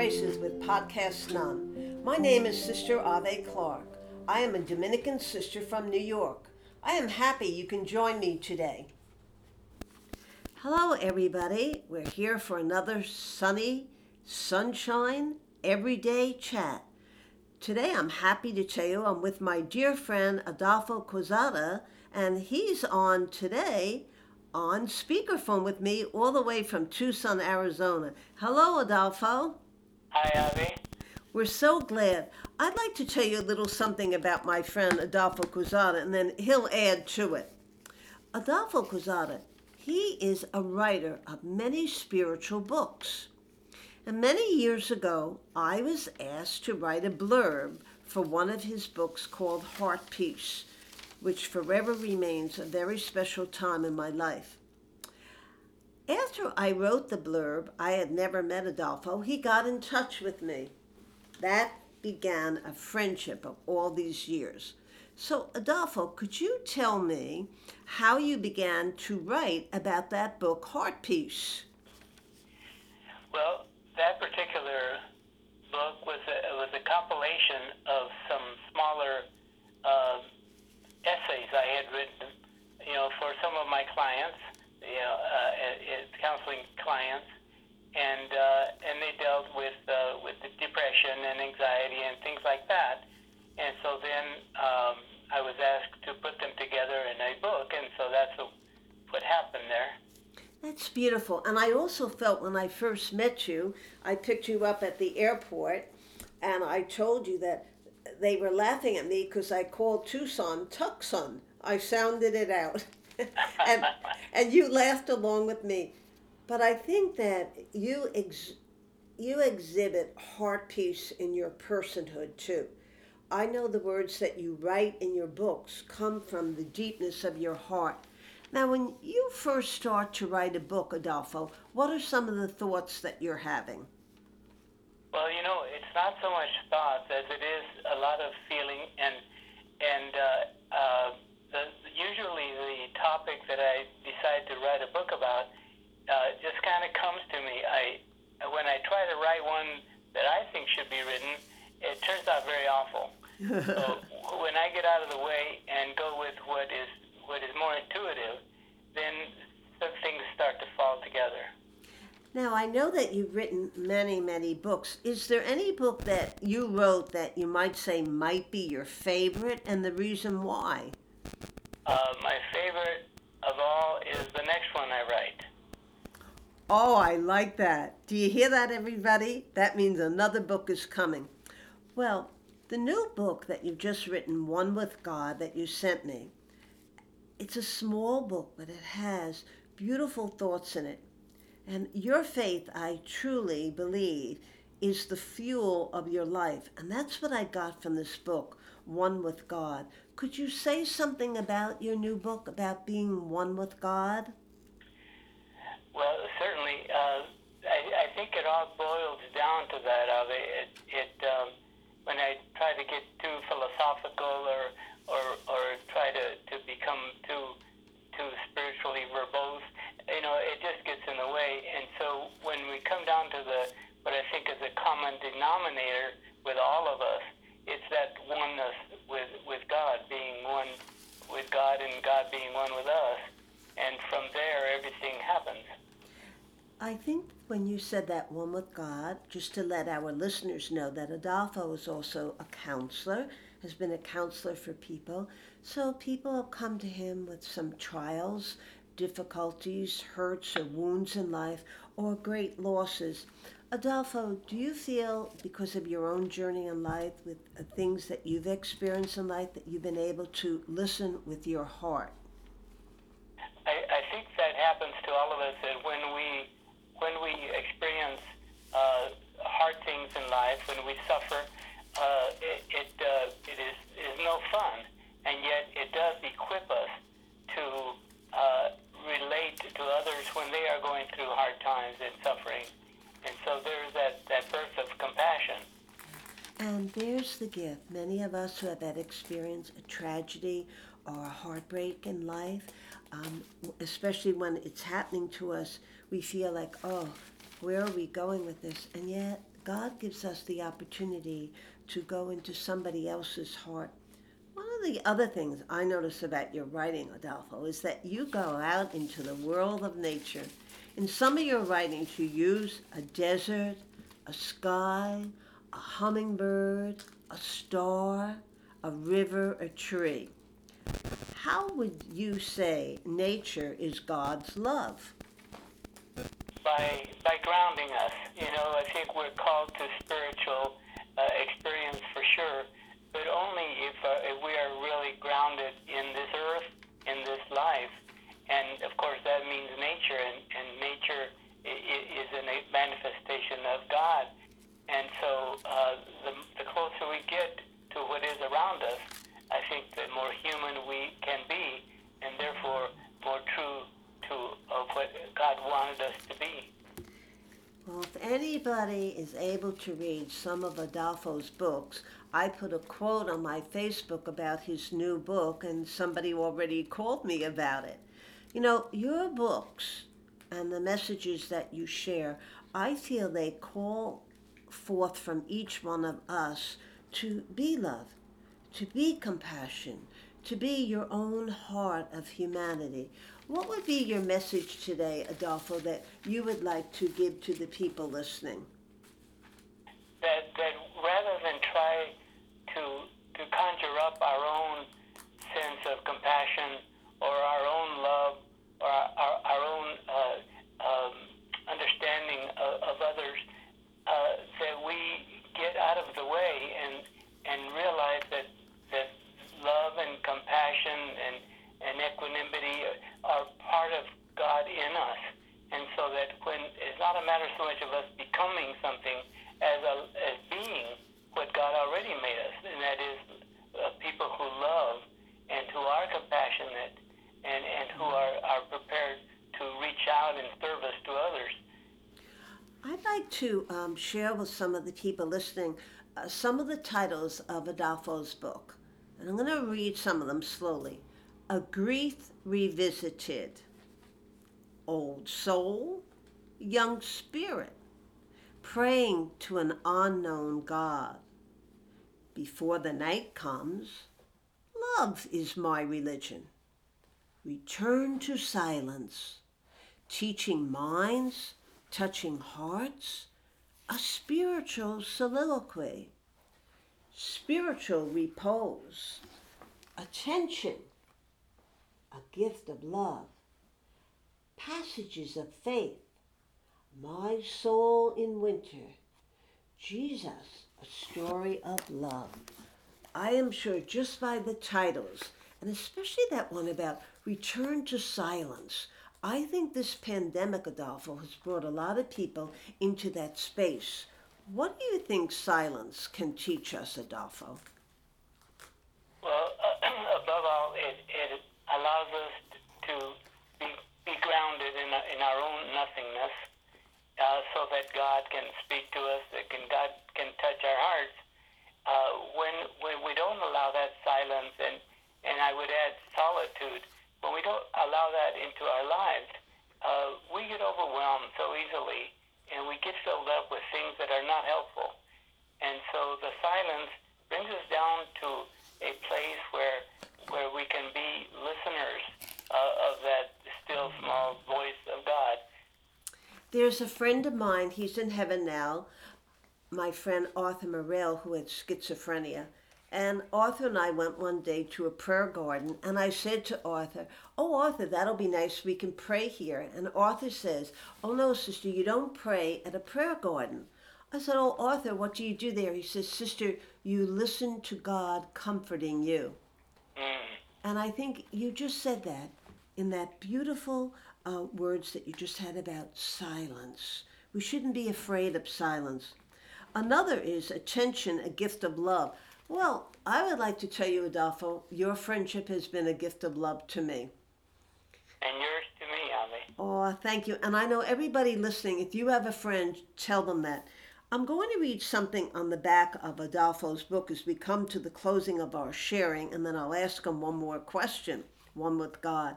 With Podcast None. My name is Sister Ave Clark. I am a Dominican sister from New York. I am happy you can join me today. Hello, everybody. We're here for another sunny, sunshine, everyday chat. Today, I'm happy to tell you I'm with my dear friend Adolfo Quezada, and he's on today on speakerphone with me all the way from Tucson, Arizona. Hello, Adolfo. Hi, Ave. We're so glad. I'd like to tell you a little something about my friend Adolfo Quezada, and then he'll add to it. Adolfo Quezada, he is a writer of many spiritual books. And many years ago, I was asked to write a blurb for one of his books called Heart Peace which forever remains a very special time in my life. After I wrote the blurb, I had never met Adolfo, he got in touch with me. That began a friendship of all these years. So, Adolfo, could you tell me how you began to write about that book, Heart Peace? Well, that particular book was a, was a compilation of some smaller uh, essays I had written, you know, for some of my clients, you know, uh, counseling clients, and uh, and they dealt with uh, with depression and anxiety and things like that. And so then um, I was asked to put them together in a book, and so that's what happened there. That's beautiful. And I also felt when I first met you, I picked you up at the airport, and I told you that they were laughing at me because I called Tucson Tucson. I sounded it out. and, and you laughed along with me. But I think that you ex- you exhibit heart peace in your personhood too. I know the words that you write in your books come from the deepness of your heart. Now, when you first start to write a book, Adolfo, what are some of the thoughts that you're having? Well, you know, it's not so much thoughts as it is a lot of feeling, and and uh, uh, the, usually the topic that I decide to write a book about uh, just kind of comes to me. I when I try to write one that I think should be written, it turns out very awful. so when I get out of the way and go with what is what is more intuitive, then things start to fall together. Now, I know that you've written many, many books. Is there any book that you wrote that you might say might be your favorite and the reason why? Uh, my favorite of all is the next one I write. Oh, I like that. Do you hear that, everybody? That means another book is coming. Well, the new book that you've just written, One with God, that you sent me, it's a small book, but it has beautiful thoughts in it and your faith, I truly believe, is the fuel of your life. And that's what I got from this book, One with God. Could you say something about your new book, about being one with God? Well, certainly. Uh, I, I, think it all boils down to that. Of it, it um, when I try to get too philosophical or try to, to become too too spiritually verbose, you know, it just gets in the way. And so when we come down to the what I think is a common denominator with all of us, it's that oneness with with God, being one with God and God being one with us. And from there, everything happens. I think when you said that one with God, just to let our listeners know that Adolfo is also a counselor, has been a counselor for people. So people have come to him with some trials, difficulties, hurts, or wounds in life, or great losses. Adolfo, do you feel, because of your own journey in life, with the things that you've experienced in life, that you've been able to listen with your heart? I, I think that happens to all of us that when we when we experience uh, hard things in life, when we suffer, uh, it it, uh, it is is no fun, and yet it does equip us to uh, relate to others when they are going through hard times and suffering. And so there's that, that birth of compassion. And there's the gift. Many of us who have had experience a tragedy or a heartbreak in life, um, especially when it's happening to us, we feel like, oh, where are we going with this? And yet, God gives us the opportunity to go into somebody else's heart. One of the other things I notice about your writing, Adolfo, is that you go out into the world of nature. In some of your writings, you use a desert, a sky, a hummingbird, a star, a river, a tree. How would you say nature is God's love? By by grounding us, you know, I think we're called to spiritual uh, experience for sure, but only if, uh, if we are really grounded in this earth, in this life, and of course that means nature, and, and nature is a manifestation of God, and so uh, the, the closer we get to what is around us, I think the more human we can be, and therefore more true to of what God wanted us to be. Well, if anybody is able to read some of Adolfo's books, I put a quote on my Facebook about his new book, and somebody already called me about it. You know, your books and the messages that you share, I feel they call forth from each one of us to be love, to be compassion, to be your own heart of humanity. What would be your message today, Adolfo, that you would like to give to the people listening? That, that rather than try to, to conjure up our own sense of compassion or our own love or our, our, our own uh, um, understanding of, of others, uh, that we get out of the way and, and realize that, that love and compassion and, and equanimity are part of God in us. And so that when it's not a matter so much of us becoming something as, a, as being what God already made us, and that is uh, people who love and who are compassionate and, and who are, are prepared to reach out in service to others. I'd like to um, share with some of the people listening uh, some of the titles of Adolfo's book. And I'm going to read some of them slowly. A Grief Revisited, Old Soul, Young Spirit, Praying to an Unknown God. Before the night comes, Love is my religion. Return to silence, teaching minds touching hearts, a spiritual soliloquy, spiritual repose, attention, a gift of love, passages of faith, my soul in winter, Jesus, a story of love. I am sure just by the titles, and especially that one about return to silence, I think this pandemic, Adolfo, has brought a lot of people into that space. What do you think silence can teach us, Adolfo? Well, uh, above all, it, it allows us to be, be grounded in, in our own nothingness uh, so that God can speak to us, that can, God can touch our hearts. Uh, when, when we don't allow that silence, and, and I would add solitude, when we don't allow that into our lives, uh, we get overwhelmed so easily and we get filled up with things that are not helpful. And so the silence brings us down to a place where where we can be listeners uh, of that still small voice. There's a friend of mine, he's in heaven now, my friend Arthur Morrell, who had schizophrenia. And Arthur and I went one day to a prayer garden, and I said to Arthur, Oh, Arthur, that'll be nice. We can pray here. And Arthur says, Oh, no, sister, you don't pray at a prayer garden. I said, Oh, Arthur, what do you do there? He says, Sister, you listen to God comforting you. Mm. And I think you just said that in that beautiful uh, words that you just had about silence. We shouldn't be afraid of silence. Another is attention, a gift of love. Well, I would like to tell you, Adolfo, your friendship has been a gift of love to me. And yours to me, Ave. Oh, thank you. And I know everybody listening, if you have a friend, tell them that. I'm going to read something on the back of Adolfo's book as we come to the closing of our sharing, and then I'll ask him one more question, one with God.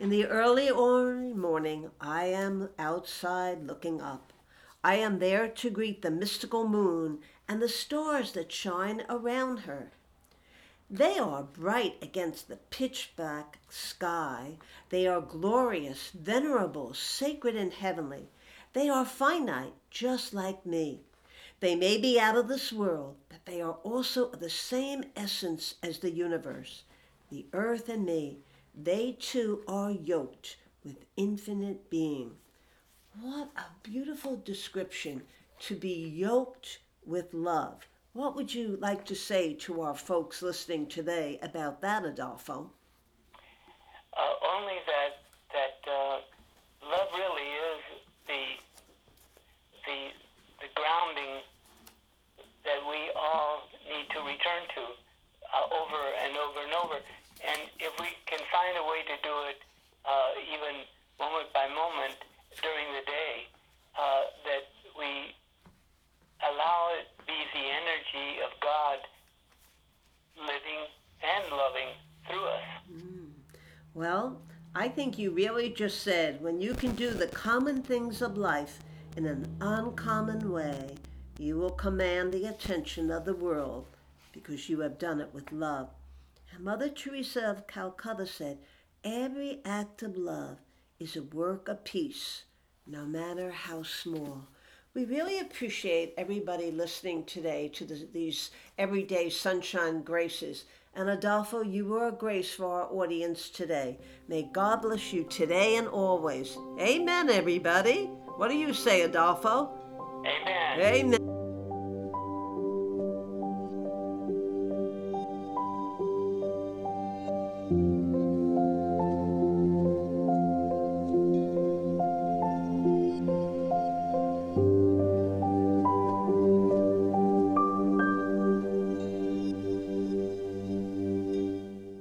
In the early morning, I am outside looking up. I am there to greet the mystical moon and the stars that shine around her. They are bright against the pitch black sky. They are glorious, venerable, sacred, and heavenly. They are finite, just like me. They may be out of this world, but they are also of the same essence as the universe. The earth and me, they too are yoked with infinite being. What a beautiful description to be yoked with love. What would you like to say to our folks listening today about that, Adolfo? Uh, only that uh, love really is the the the grounding that we all need to return to uh, over and over and over. And if we can find a way to do it, uh, even moment by moment during the day, uh, that we allow it be the energy of God living and loving through us. Well, I think you really just said when you can do the common things of life in an uncommon way, you will command the attention of the world because you have done it with love. And Mother Teresa of Calcutta said, Every act of love is a work of peace, no matter how small. We really appreciate everybody listening today to the, these everyday sunshine graces. And Adolfo, you were a grace for our audience today. May God bless you today and always. Amen, everybody. What do you say, Adolfo? Amen. Amen.